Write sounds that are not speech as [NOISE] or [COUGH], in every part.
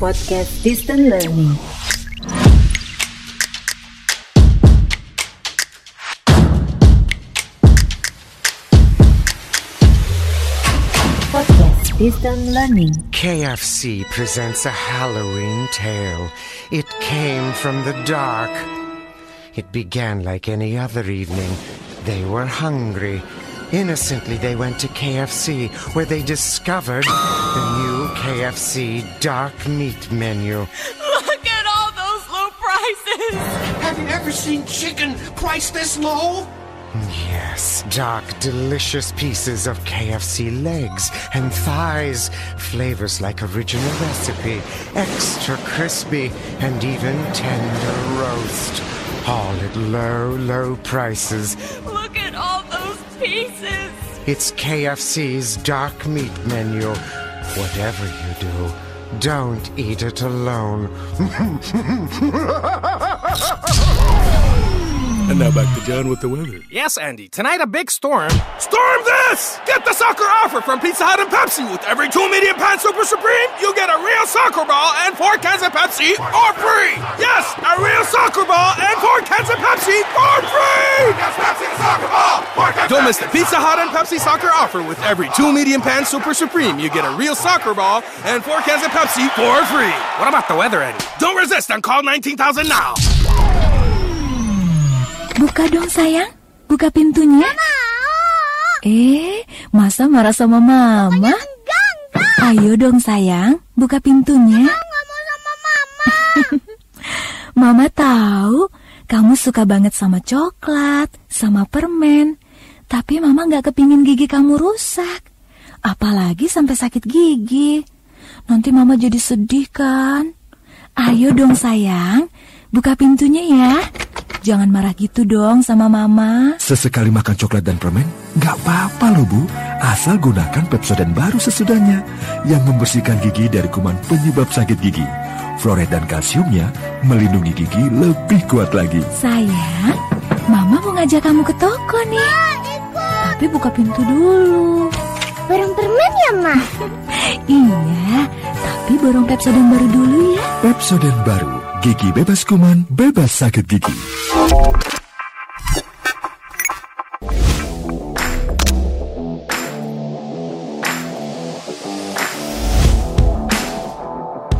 Podcast Distant Learning. Podcast Learning. KFC presents a Halloween tale. It came from the dark. It began like any other evening. They were hungry. Innocently, they went to KFC, where they discovered KFC dark meat menu. Look at all those low prices! Have you ever seen chicken priced this low? Yes, dark, delicious pieces of KFC legs and thighs, flavors like original recipe, extra crispy, and even tender roast. All at low, low prices. Look at all those pieces! It's KFC's dark meat menu. Whatever you do, don't eat it alone. And now back to John with the weather. Yes, Andy. Tonight a big storm. Storm this! Get the soccer offer from Pizza Hut and Pepsi. With every two medium pan Super Supreme, you get a real soccer ball and four cans of Pepsi for free. Yes, a real soccer ball and four cans of Pepsi for free. Miss the Pizza Hut and Pepsi soccer offer. With every two medium pan Super Supreme, you get a real soccer ball and four cans of Pepsi for free. What about the weather, Eddie? Don't resist and call 19,000 now. Buka dong sayang, buka pintunya. Eh, masa marah sama mama? Ayo dong sayang, buka pintunya. [LAUGHS] Mama tahu kamu suka banget sama coklat, sama permen. Tapi mama nggak kepingin gigi kamu rusak. Apalagi sampai sakit gigi. Nanti mama jadi sedih kan? Ayo dong sayang, buka pintunya ya. Jangan marah gitu dong sama mama. Sesekali makan coklat dan permen, nggak apa-apa loh bu. Asal gunakan Pepsodent baru sesudahnya yang membersihkan gigi dari kuman penyebab sakit gigi. Fluoride dan kalsiumnya melindungi gigi lebih kuat lagi. Sayang, mama mau ngajak kamu ke toko nih. Tapi buka pintu dulu. Barang permen ya, Ma? [LAUGHS] Iya, tapi borong Pepsodent baru dulu ya. Pepsodent baru, gigi bebas kuman, bebas sakit gigi.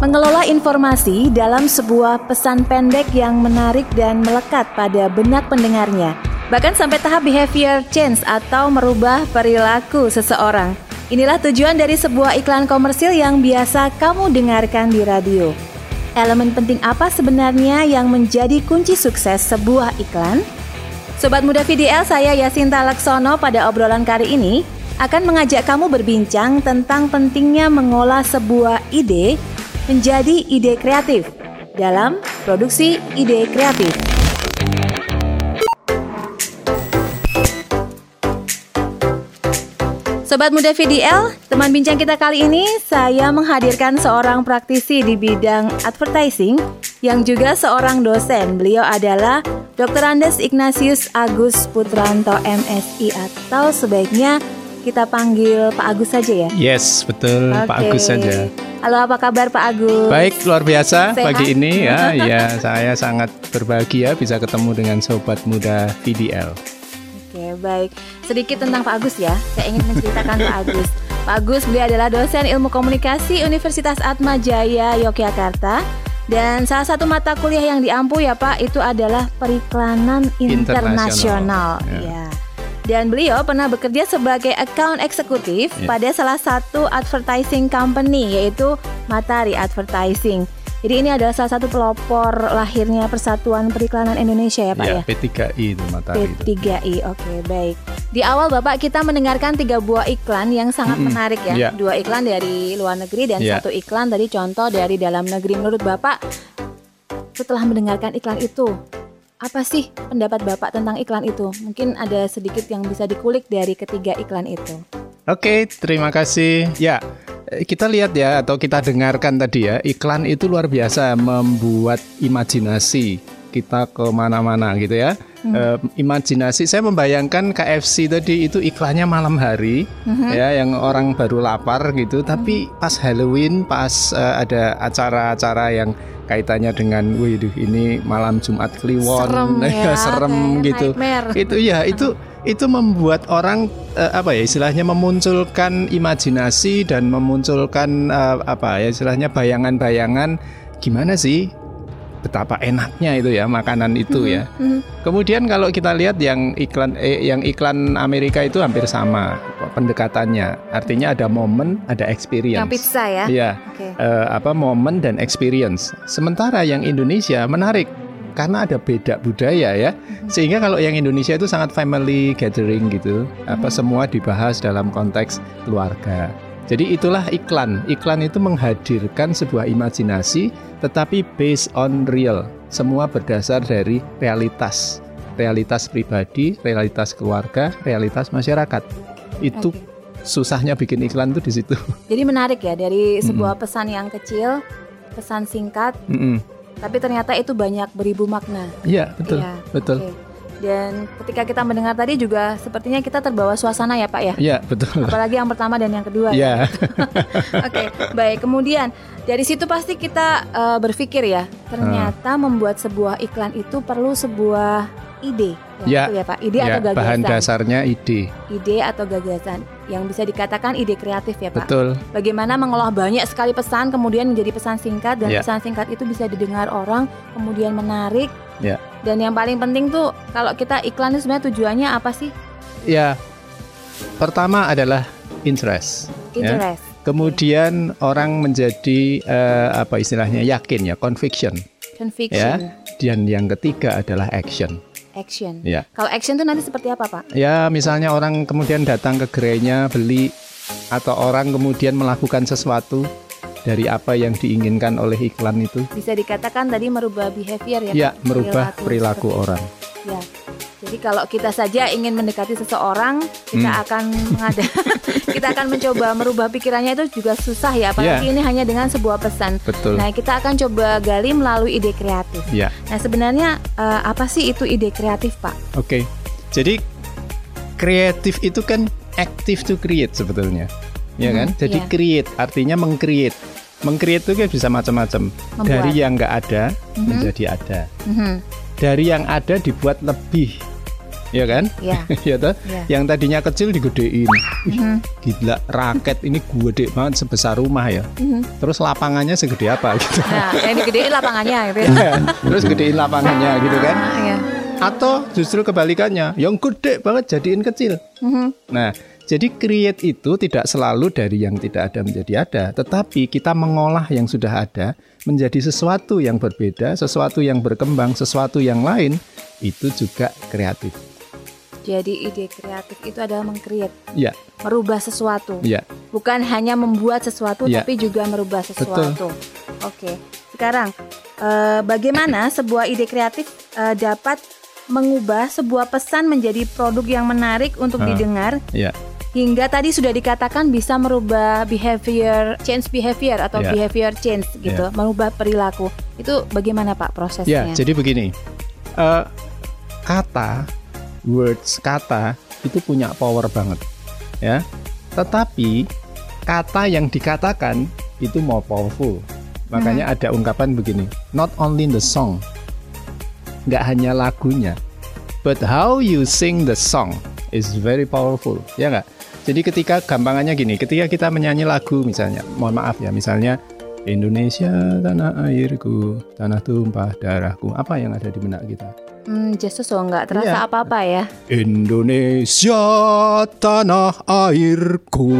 Mengelola informasi dalam sebuah pesan pendek yang menarik dan melekat pada benak pendengarnya, bahkan sampai tahap behavior change atau merubah perilaku seseorang. Inilah tujuan dari sebuah iklan komersil yang biasa kamu dengarkan di radio. Elemen penting apa sebenarnya yang menjadi kunci sukses sebuah iklan? Sobat Muda VDL, saya Yasinta Laksono pada obrolan kali ini akan mengajak kamu berbincang tentang pentingnya mengolah sebuah ide menjadi ide kreatif dalam produksi ide kreatif. Sobat Muda VDL, teman bincang kita kali ini saya menghadirkan seorang praktisi di bidang advertising yang juga seorang dosen. Beliau adalah Dr. Andes Ignatius Agus Putranto MSI atau sebaiknya kita panggil Pak Agus saja ya. Yes, betul Pak Oke. Agus saja. Halo, apa kabar Pak Agus? Baik, luar biasa Sehat? pagi ini ya. [LAUGHS] ya, saya sangat berbahagia bisa ketemu dengan sobat muda VDL. Oke, baik. Sedikit tentang Pak Agus ya. Saya ingin menceritakan Pak Agus. Pak Agus beliau adalah dosen ilmu komunikasi Universitas Atma Jaya Yogyakarta. Dan salah satu mata kuliah yang diampu ya Pak itu adalah periklanan internasional. Ya. Ya. Dan beliau pernah bekerja sebagai account eksekutif Ya. pada salah satu advertising company yaitu Matahari Advertising. Jadi ini adalah salah satu pelopor lahirnya Persatuan Periklanan Indonesia ya Pak ya. Ya, P3I itu matahari itu. P3I, oke baik. Di awal Bapak kita mendengarkan tiga buah iklan yang sangat Mm-mm. menarik ya. Ya. Dua iklan dari luar negeri dan Ya. satu iklan tadi contoh dari dalam negeri. Menurut Bapak, setelah mendengarkan iklan itu, apa sih pendapat Bapak tentang iklan itu? Mungkin ada sedikit yang bisa dikulik dari ketiga iklan itu. Oke, terima kasih. Ya, kita lihat ya atau kita dengarkan tadi ya, iklan itu luar biasa membuat imajinasi kita ke mana-mana gitu ya. Hmm. Eh, imajinasi saya membayangkan KFC tadi itu iklannya malam hari Mhm. ya yang orang baru lapar gitu tapi pas Halloween pas eh, ada acara-acara yang kaitannya dengan wih duh, ini malam Jumat Kliwon Serem [LAUGHS] ya, serem kayak gitu nightmare. itu ya itu [LAUGHS] itu membuat orang eh, apa ya istilahnya memunculkan imajinasi dan memunculkan eh, apa ya istilahnya bayangan-bayangan gimana sih betapa enaknya itu ya makanan itu ya Mhm. Kemudian kalau kita lihat yang iklan eh, yang iklan Amerika itu hampir sama pendekatannya. Artinya ada momen, ada experience. Yang pizza ya? Iya. Oke. Eh, apa momen dan experience. Sementara yang Indonesia menarik karena ada beda budaya ya. Sehingga kalau yang Indonesia itu sangat family gathering gitu. Apa semua dibahas dalam konteks keluarga. Jadi itulah iklan. Iklan itu menghadirkan sebuah imajinasi tetapi based on real. Semua berdasar dari realitas. Realitas pribadi, realitas keluarga, realitas masyarakat. Itu susahnya bikin iklan tuh di situ. Jadi menarik ya dari sebuah pesan yang kecil, pesan singkat, Mm-mm. Tapi ternyata itu banyak beribu makna. Iya, betul. Iya, Betul. oke. Dan ketika kita mendengar tadi juga sepertinya kita terbawa suasana ya Pak ya. Iya, betul. Apalagi yang pertama dan yang kedua. Iya. [LAUGHS] Oke, baik. Kemudian dari situ pasti kita eh, berpikir ya, ternyata membuat sebuah iklan itu perlu sebuah ide. Ya, betul ya Pak. Ide ya, atau gagasan. bahan dasarnya ide. Ide atau gagasan yang bisa dikatakan ide kreatif ya Pak. Betul. Bagaimana mengolah banyak sekali pesan kemudian menjadi pesan singkat dan Ya. pesan singkat itu bisa didengar orang kemudian menarik Ya. dan yang paling penting tuh kalau kita iklan itu sebenarnya tujuannya apa sih? Ya. Pertama adalah interest. ya. Interest. Kemudian orang menjadi eh, apa istilahnya yakin ya, conviction. Conviction. Ya. Dan yang ketiga adalah action. Action. Ya. Kalau action tuh nanti seperti apa Pak? Ya, misalnya orang kemudian datang ke gerainya beli atau orang kemudian melakukan sesuatu dari apa yang diinginkan oleh iklan itu. Bisa dikatakan tadi merubah behavior ya? Ya, merubah perilaku itu. orang. Ya. Jadi kalau kita saja ingin mendekati seseorang, kita Hmm. akan mengada, [LAUGHS] kita akan mencoba merubah pikirannya itu juga susah ya, apalagi Ya. ini hanya dengan sebuah pesan. Betul. Nah, kita akan coba gali melalui ide kreatif. Ya. Nah, sebenarnya eh, apa sih itu ide kreatif, Pak? Oke, jadi kreatif itu kan active to create sebetulnya, ya Mhm, kan? Jadi iya. create artinya mengcreate. Mengcreate itu kan bisa macam-macam. Dari yang nggak ada Mhm. menjadi ada. Mhm. Dari yang ada dibuat lebih, ya kan? Ya. [LAUGHS] ya toh? Ya. Yang tadinya kecil digedein. Mhm. Gila, raket ini gede banget sebesar rumah ya. Mhm. Terus lapangannya segede apa gitu? Nah, yang digedein lapangannya gitu ya. Terus gedein lapangannya gitu kan? Ah, ya. Atau justru kebalikannya, yang gede banget jadiin kecil. Mhm. Nah, jadi create itu tidak selalu dari yang tidak ada menjadi ada, tetapi kita mengolah yang sudah ada menjadi sesuatu yang berbeda, sesuatu yang berkembang, sesuatu yang lain, itu juga kreatif. Jadi ide kreatif itu adalah mengcreate, Ya, merubah sesuatu. ya. Bukan hanya membuat sesuatu Iya. tapi juga merubah sesuatu. Oke. Sekarang eh, bagaimana sebuah ide kreatif eh, dapat mengubah sebuah pesan menjadi produk yang menarik untuk Ah. didengar Ya, hingga tadi sudah dikatakan bisa merubah behavior change behavior atau Iya. behavior change gitu, Iya. merubah perilaku. Itu bagaimana Pak ya. prosesnya? Jadi begini, eh, kata, words kata itu punya power banget, ya. Tetapi kata yang dikatakan itu more powerful. Makanya ada ungkapan begini, not only the song, nggak hanya lagunya, but how you sing the song is very powerful, ya nggak? Jadi ketika gampangannya gini, ketika kita menyanyi lagu misalnya, mohon maaf ya, misalnya Indonesia tanah airku, tanah tumpah darahku, apa yang ada di benak kita? Hmm, Jesus so nggak terasa Iya. apa-apa ya? Indonesia tanah airku.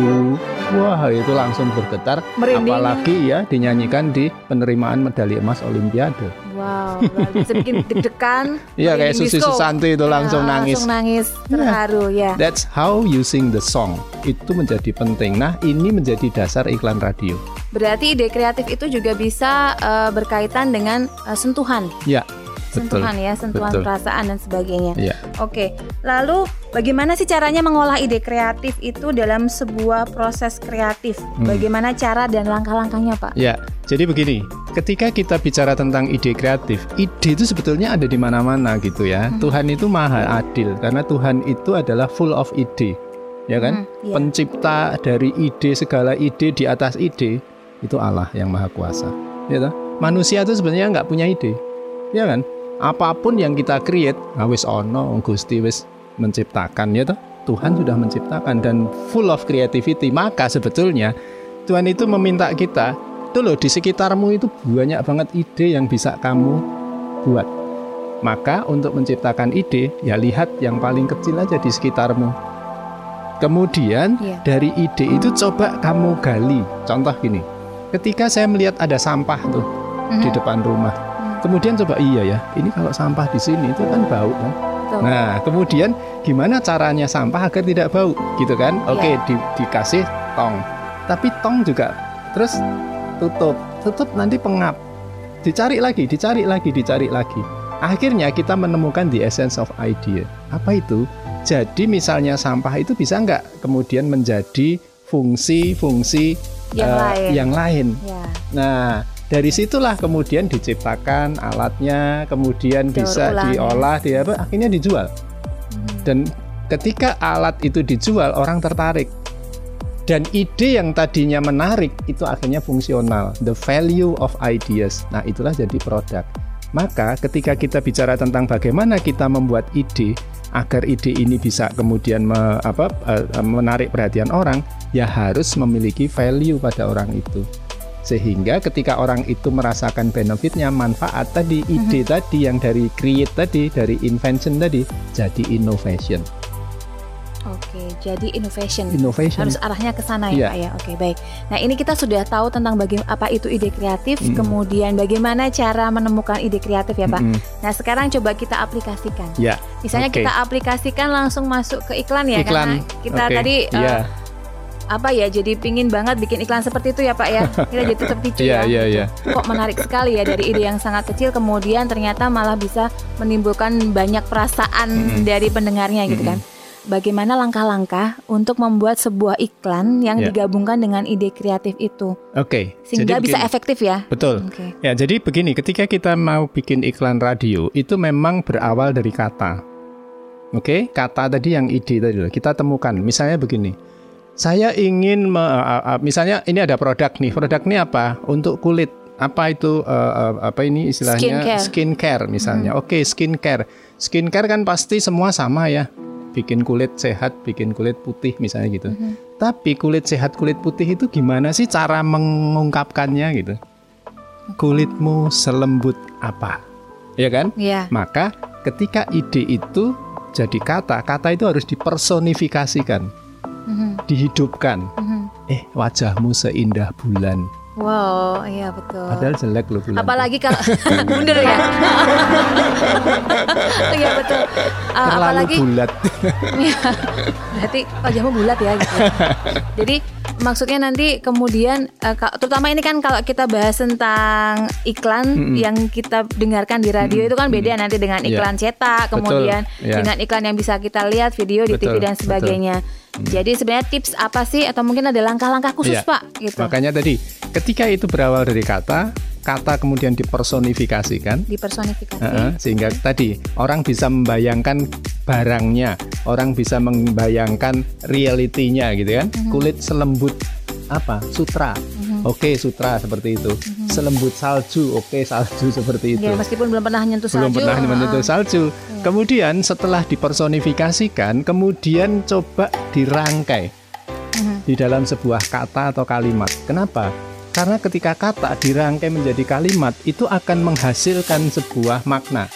Wah, itu langsung bergetar. Merinding. Apalagi ya dinyanyikan di penerimaan medali emas Olimpiade. Wow, bikin [LAUGHS] deg-degan. Iya, kayak Susi disco. Susanti itu langsung Ah, nangis. Langsung nangis, terharu ya. That's how you sing the song. Itu menjadi penting. Nah, ini menjadi dasar iklan radio. Berarti ide kreatif itu juga bisa eh, berkaitan dengan eh, sentuhan, Ya, betul. sentuhan ya, sentuhan Betul. perasaan dan sebagainya. Iya. Oke, lalu bagaimana sih caranya mengolah ide kreatif itu dalam sebuah proses kreatif? Hmm. Bagaimana cara dan langkah-langkahnya, Pak? Ya, jadi begini. ketika kita bicara tentang ide kreatif, ide itu sebetulnya ada di mana-mana gitu ya. Mhm. Tuhan itu maha adil karena Tuhan itu adalah full of ide. Ya kan? Mhm, iya. Pencipta dari ide segala ide di atas ide itu Allah yang maha kuasa. Ya toh? Manusia itu sebenarnya nggak punya ide. Ya kan? Apa pun yang kita create, ah, wis ono Gusti wis menciptakan ya toh. Tuhan sudah menciptakan dan full of creativity. Maka sebetulnya Tuhan itu meminta kita, tuh loh di sekitarmu itu banyak banget ide yang bisa kamu buat. Maka untuk menciptakan ide, ya lihat yang paling kecil aja di sekitarmu. Kemudian Iya. dari ide itu coba kamu gali. Contoh gini, ketika saya melihat ada sampah tuh di Mhm. depan rumah, kemudian coba iya ya, ini kalau sampah di sini itu kan bau kan. Betul. Nah, kemudian gimana caranya sampah agar tidak bau, gitu kan? Oke, Iya. di- dikasih tong. Tapi tong juga terus tutup, tutup nanti pengap. Dicari lagi, dicari lagi, dicari lagi. Akhirnya kita menemukan the essence of idea. Apa itu? Jadi misalnya sampah itu bisa nggak kemudian menjadi fungsi-fungsi Yang eh, lain. yang lain. Ya. Nah, dari situlah kemudian diciptakan alatnya, kemudian Daur bisa ulang. diolah, di apa, akhirnya dijual. Dan ketika alat itu dijual, orang tertarik. Dan ide yang tadinya menarik itu akhirnya fungsional. The value of ideas. Nah, itulah jadi produk. Maka ketika kita bicara tentang bagaimana kita membuat ide agar ide ini bisa kemudian me- apa, eh, menarik perhatian orang, ya harus memiliki value pada orang itu. Sehingga ketika orang itu merasakan benefitnya, manfaat tadi, ide tadi yang dari create tadi, dari invention tadi, jadi innovation. Oke, jadi innovation. Innovation. Harus arahnya ke sana ya, Pak ya. Oke, baik. Nah, ini kita sudah tahu tentang bagaimana apa itu ide kreatif, Mm. kemudian bagaimana cara menemukan ide kreatif ya, Pak. Mm-mm. Nah, sekarang coba kita aplikasikan. Ya. Misalnya Oke. kita aplikasikan langsung masuk ke iklan ya, Iklan. karena kita Oke. tadi eh, Iya. Apa ya, jadi pingin banget bikin iklan seperti itu ya, Pak ya. Kita jadi terpicu [LAUGHS] Iya, ya. iya, iya. Kok menarik sekali ya dari ide yang sangat kecil kemudian ternyata malah bisa menimbulkan banyak perasaan Mm-mm. dari pendengarnya gitu kan. Bagaimana langkah-langkah untuk membuat sebuah iklan yang Ya. digabungkan dengan ide kreatif itu Oke. sehingga jadi bisa efektif ya? Betul. Oke. Ya, jadi begini, ketika kita mau bikin iklan radio, itu memang berawal dari kata. Oke, kata tadi yang ide tadi loh, kita temukan. Misalnya begini. Saya ingin me- uh, uh, misalnya ini ada produk nih. Produk ini apa? Untuk kulit. Apa itu uh, uh, apa ini istilahnya Skincare. skincare misalnya. Oke, skincare. Skincare kan pasti semua sama ya. Bikin kulit sehat, bikin kulit putih misalnya gitu. Tapi kulit sehat, kulit putih itu gimana sih cara mengungkapkannya gitu? Kulitmu selembut apa? Ya kan? Iya. Maka ketika ide itu jadi kata, kata itu harus dipersonifikasikan, dihidupkan. mhm. Eh, wajahmu seindah bulan. Wow, iya betul. Padahal jelek loh bulan. Apalagi kalau [LAUGHS] mundur ya. Oh, [LAUGHS] Iya betul. Ah, Terlalu apalagi bulat. Iya. Berarti wajahmu bulat ya gitu. Jadi maksudnya nanti kemudian ka- terutama ini kan kalau kita bahas tentang iklan Mm-mm. yang kita dengarkan di radio itu kan beda nanti dengan Iya. iklan cetak, Betul, kemudian iya. dengan iklan yang bisa kita lihat video di TV Betul, dan betul. Sebagainya. Jadi sebenarnya tips apa sih atau mungkin ada langkah-langkah khusus Iya. Pak gitu. Makanya tadi, ketika itu berawal dari kata, kata kemudian dipersonifikasikan, Dipersonifikasi. Heeh, sehingga tadi orang bisa membayangkan barangnya, orang bisa membayangkan realitinya gitu kan. Mhm. Kulit selembut apa? Sutra. Mhm. Oke, sutra seperti itu. Selembut salju, oke salju [LAUGHS] seperti itu. Ya, meskipun belum pernah nyentuh Belum salju. pernah menyentuh ah. salju. Kemudian setelah dipersonifikasikan, kemudian coba dirangkai Mhm. di dalam sebuah kata atau kalimat. Kenapa? Karena ketika kata dirangkai menjadi kalimat itu akan menghasilkan sebuah makna.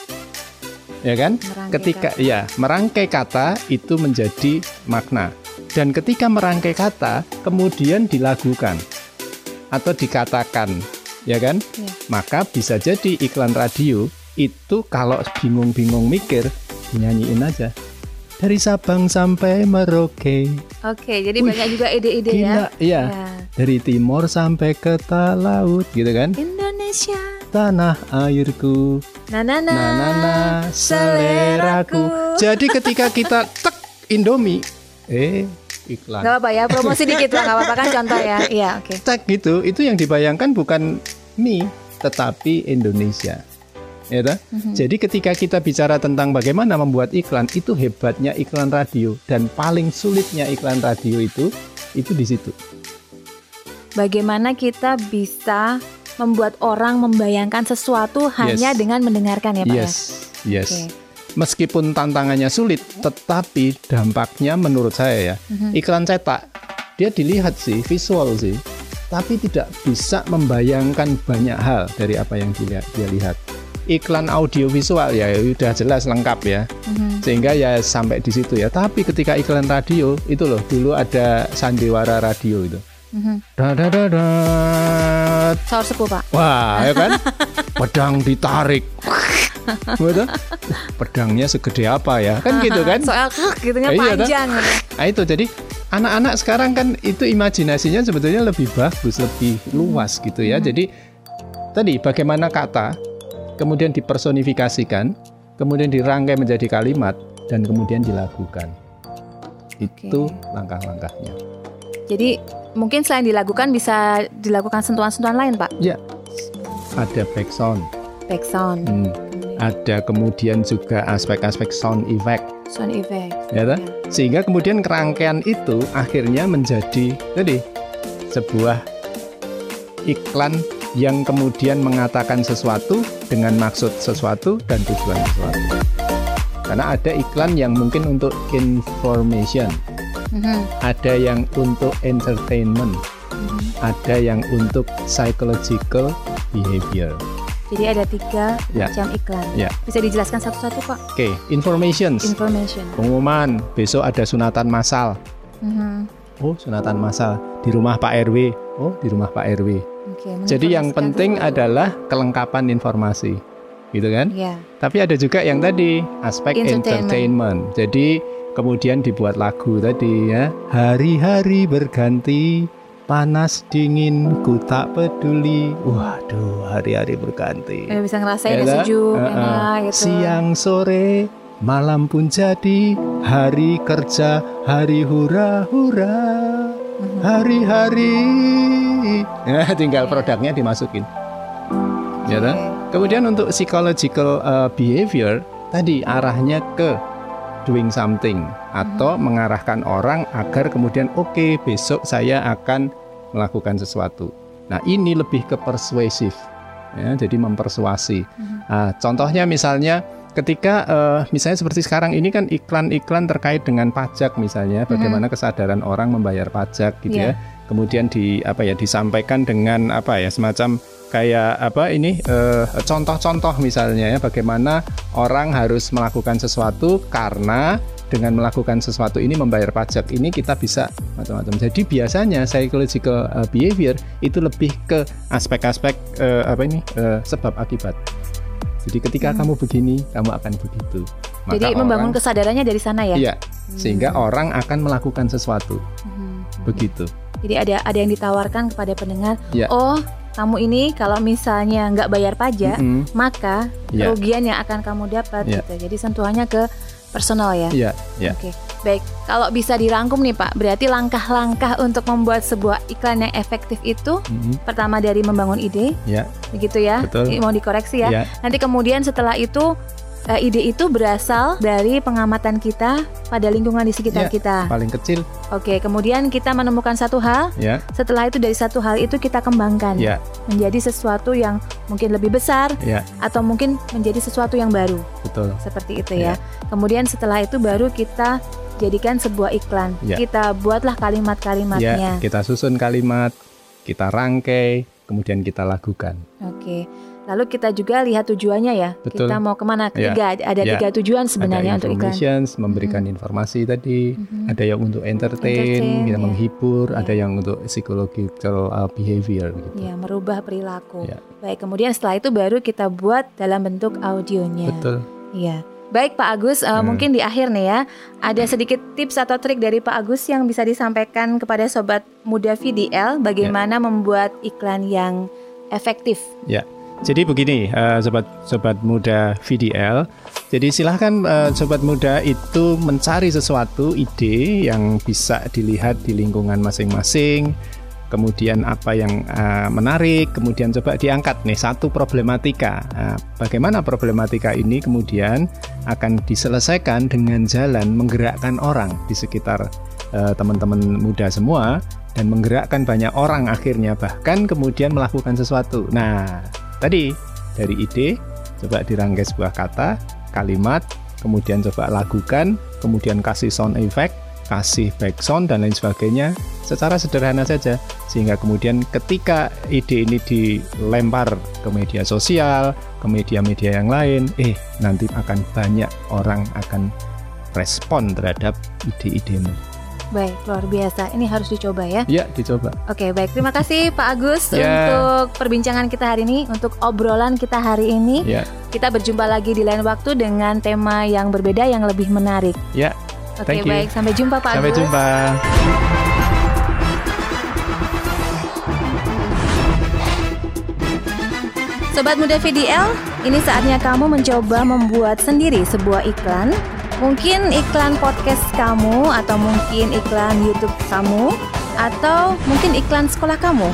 Ya kan? Merangkai ketika ya, merangkai kata itu menjadi makna. Dan ketika merangkai kata kemudian dilagukan atau dikatakan, ya kan? Iya. Maka bisa jadi iklan radio itu kalau bingung-bingung mikir nyanyiin aja. Dari Sabang sampai Merauke. Oke, jadi Wih, banyak juga ide-ide ya. Iya. Ya. Dari timur sampai ke laut gitu kan. Indonesia. Tanah airku, Nah, nah, nah, na na na, seleraku. Jadi ketika kita tek Indomie, eh iklan. Gak apa-apa ya, promosi [LAUGHS] dikit lah, gak apa-apa kan contoh ya. Iya, oke. Cek gitu, itu yang dibayangkan bukan mie, tetapi Indonesia. Ya toh? Mhm. Jadi ketika kita bicara tentang bagaimana membuat iklan, itu hebatnya iklan radio dan paling sulitnya iklan radio itu itu di situ. Bagaimana kita bisa membuat orang membayangkan sesuatu hanya Yes. dengan mendengarkan ya Pak yes, ya? yes. Oke. Meskipun tantangannya sulit, tetapi dampaknya menurut saya ya, Mhm. iklan cetak dia dilihat sih visual sih, tapi tidak bisa membayangkan banyak hal dari apa yang dilihat dia lihat. Iklan audio visual ya udah jelas lengkap ya, Mhm. sehingga ya sampai di situ ya. Tapi ketika iklan radio itu loh dulu ada sandiwara radio itu. Mhm. Dadadadad. Saur sepuh Pak. Wah, ya kan? [LAUGHS] Pedang ditarik. [LAUGHS] Betul? Pedangnya segede apa ya? Kan gitu kan? Soal Eh, iya, toh? panjang. Nah itu jadi anak-anak sekarang kan itu imajinasinya sebetulnya lebih bagus, lebih luas gitu ya. Jadi tadi bagaimana kata kemudian dipersonifikasikan, kemudian dirangkai menjadi kalimat dan kemudian dilakukan. Itu langkah-langkahnya. Jadi mungkin selain dilakukan bisa dilakukan sentuhan-sentuhan lain Pak. Ya. Ada back sound. Back sound, Hmm. Ada kemudian juga aspek-aspek sound effect. sound effect. ya toh? sehingga kemudian kerangkaian itu akhirnya menjadi tadi sebuah iklan yang kemudian mengatakan sesuatu dengan maksud sesuatu dan tujuan sesuatu karena ada iklan yang mungkin untuk information Mhm. ada yang untuk entertainment ada yang untuk psychological behavior Jadi ada tiga Ya. macam iklan. Ya. Bisa dijelaskan satu-satu Pak? oke informations Information. pengumuman besok ada sunatan massal Mhm. Oh, sunatan massal di rumah Pak RW. Oh, di rumah Pak RW. Oke, Jadi yang penting adalah kelengkapan informasi. Gitu kan? Ya. Tapi ada juga yang tadi aspek Entertainment. entertainment. Jadi kemudian dibuat lagu tadi ya. Hari-hari berganti, panas dingin ku tak peduli. Waduh, hari-hari berganti. Eh, bisa ngerasain ya, Ya sejuk, Heeh. enak gitu. Siang sore malam pun jadi hari kerja hari hura hura Mhm. hari-hari nah, tinggal produknya dimasukin ya kan? kemudian untuk psychological uh, behavior tadi arahnya ke doing something atau mengarahkan orang agar kemudian oke besok saya akan melakukan sesuatu. Nah ini lebih ke persuasif ya jadi mempersuasi. Nah, contohnya misalnya ketika eh, misalnya seperti sekarang ini kan iklan-iklan terkait dengan pajak misalnya bagaimana kesadaran orang membayar pajak gitu Iya. ya kemudian di apa ya disampaikan dengan apa ya semacam kayak apa ini eh, contoh-contoh misalnya ya bagaimana orang harus melakukan sesuatu karena dengan melakukan sesuatu ini membayar pajak ini kita bisa macam-macam. Jadi biasanya psychological uh, behavior itu lebih ke aspek-aspek uh, apa ini uh, sebab akibat. Jadi ketika kamu begini, kamu akan begitu. Maka Hmm. Jadi membangun orang- kesadarannya dari sana ya. Iya, sehingga orang akan melakukan sesuatu. Mhm. Begitu. Jadi ada ada yang ditawarkan kepada pendengar. Ya. Oh, kamu ini kalau misalnya nggak bayar pajak, Mm-mm. maka Ya. kerugian yang akan kamu dapat Ya. gitu. Jadi sentuhannya ke personal ya. Iya, iya. Oke, baik. Kalau bisa dirangkum nih Pak, berarti langkah-langkah untuk membuat sebuah iklan yang efektif itu Mhm. pertama dari membangun ide, Ya, begitu ya? Betul. Mau dikoreksi ya. Ya. Nanti kemudian setelah itu eh, ide itu berasal dari pengamatan kita pada lingkungan di sekitar Ya, kita. paling kecil. Oke, kemudian kita menemukan satu hal. Ya, Setelah itu dari satu hal itu kita kembangkan ya, menjadi sesuatu yang mungkin lebih besar ya, atau mungkin menjadi sesuatu yang baru. Betul. Seperti itu ya. Kemudian setelah itu baru kita jadikan sebuah iklan. Ya. Kita buatlah Ya, kalimat-kalimatnya. kita susun kalimat, kita rangkai, kemudian kita lakukan. Oke. Lalu kita juga lihat tujuannya ya. Betul. Kita mau ke mana? Ya. Ketiga ada Ya. tiga tujuan sebenarnya ada untuk iklan. Mm-hmm. memberikan informasi tadi, ada yang untuk entertain, Entertain, kita ya. menghibur, ada yang untuk psychological uh, behavior gitu. Ya, merubah perilaku. Ya. Baik, kemudian setelah itu baru kita buat dalam bentuk audionya. Betul. Iya. Baik Pak Agus, Hmm. mungkin di akhir nih ya, ada sedikit tips atau trik dari Pak Agus yang bisa disampaikan kepada sobat muda VDL bagaimana membuat iklan yang efektif. Ya. Jadi begini, eh, sobat sobat muda VDL. Jadi silahkan eh, sobat muda itu mencari sesuatu ide yang bisa dilihat di lingkungan masing-masing. Kemudian apa yang uh, menarik, kemudian coba diangkat nih satu problematika. Nah, bagaimana problematika ini kemudian akan diselesaikan dengan jalan menggerakkan orang di sekitar uh, teman-teman muda semua dan menggerakkan banyak orang akhirnya bahkan kemudian melakukan sesuatu. Nah, tadi dari ide coba dirangkai sebuah kata, kalimat, kemudian coba lakukan, kemudian kasih sound effect kasih background dan lain sebagainya secara sederhana saja sehingga kemudian ketika ide ini dilempar ke media sosial ke media-media yang lain eh nanti akan banyak orang akan respon terhadap ide-idemu Baik, luar biasa. Ini harus dicoba ya? Ya, dicoba. Oke, baik. Terima kasih Pak Agus Ya. untuk perbincangan kita hari ini, untuk obrolan kita hari ini. Ya, Kita berjumpa lagi di lain waktu dengan tema yang berbeda yang lebih menarik. ya. Oke, you. baik. Sampai jumpa Pak Sampai Agus. jumpa. Sobat Muda VDL, ini saatnya kamu mencoba membuat sendiri sebuah iklan. Mungkin iklan podcast kamu atau mungkin iklan YouTube kamu atau mungkin iklan sekolah kamu.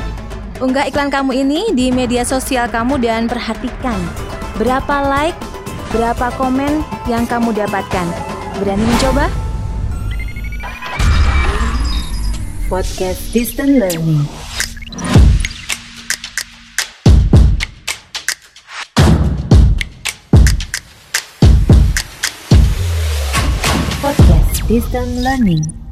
Unggah iklan kamu ini di media sosial kamu dan perhatikan berapa like, berapa komen yang kamu dapatkan. Berani mencoba? Podcast Distant Learning. Podcast Distant Learning.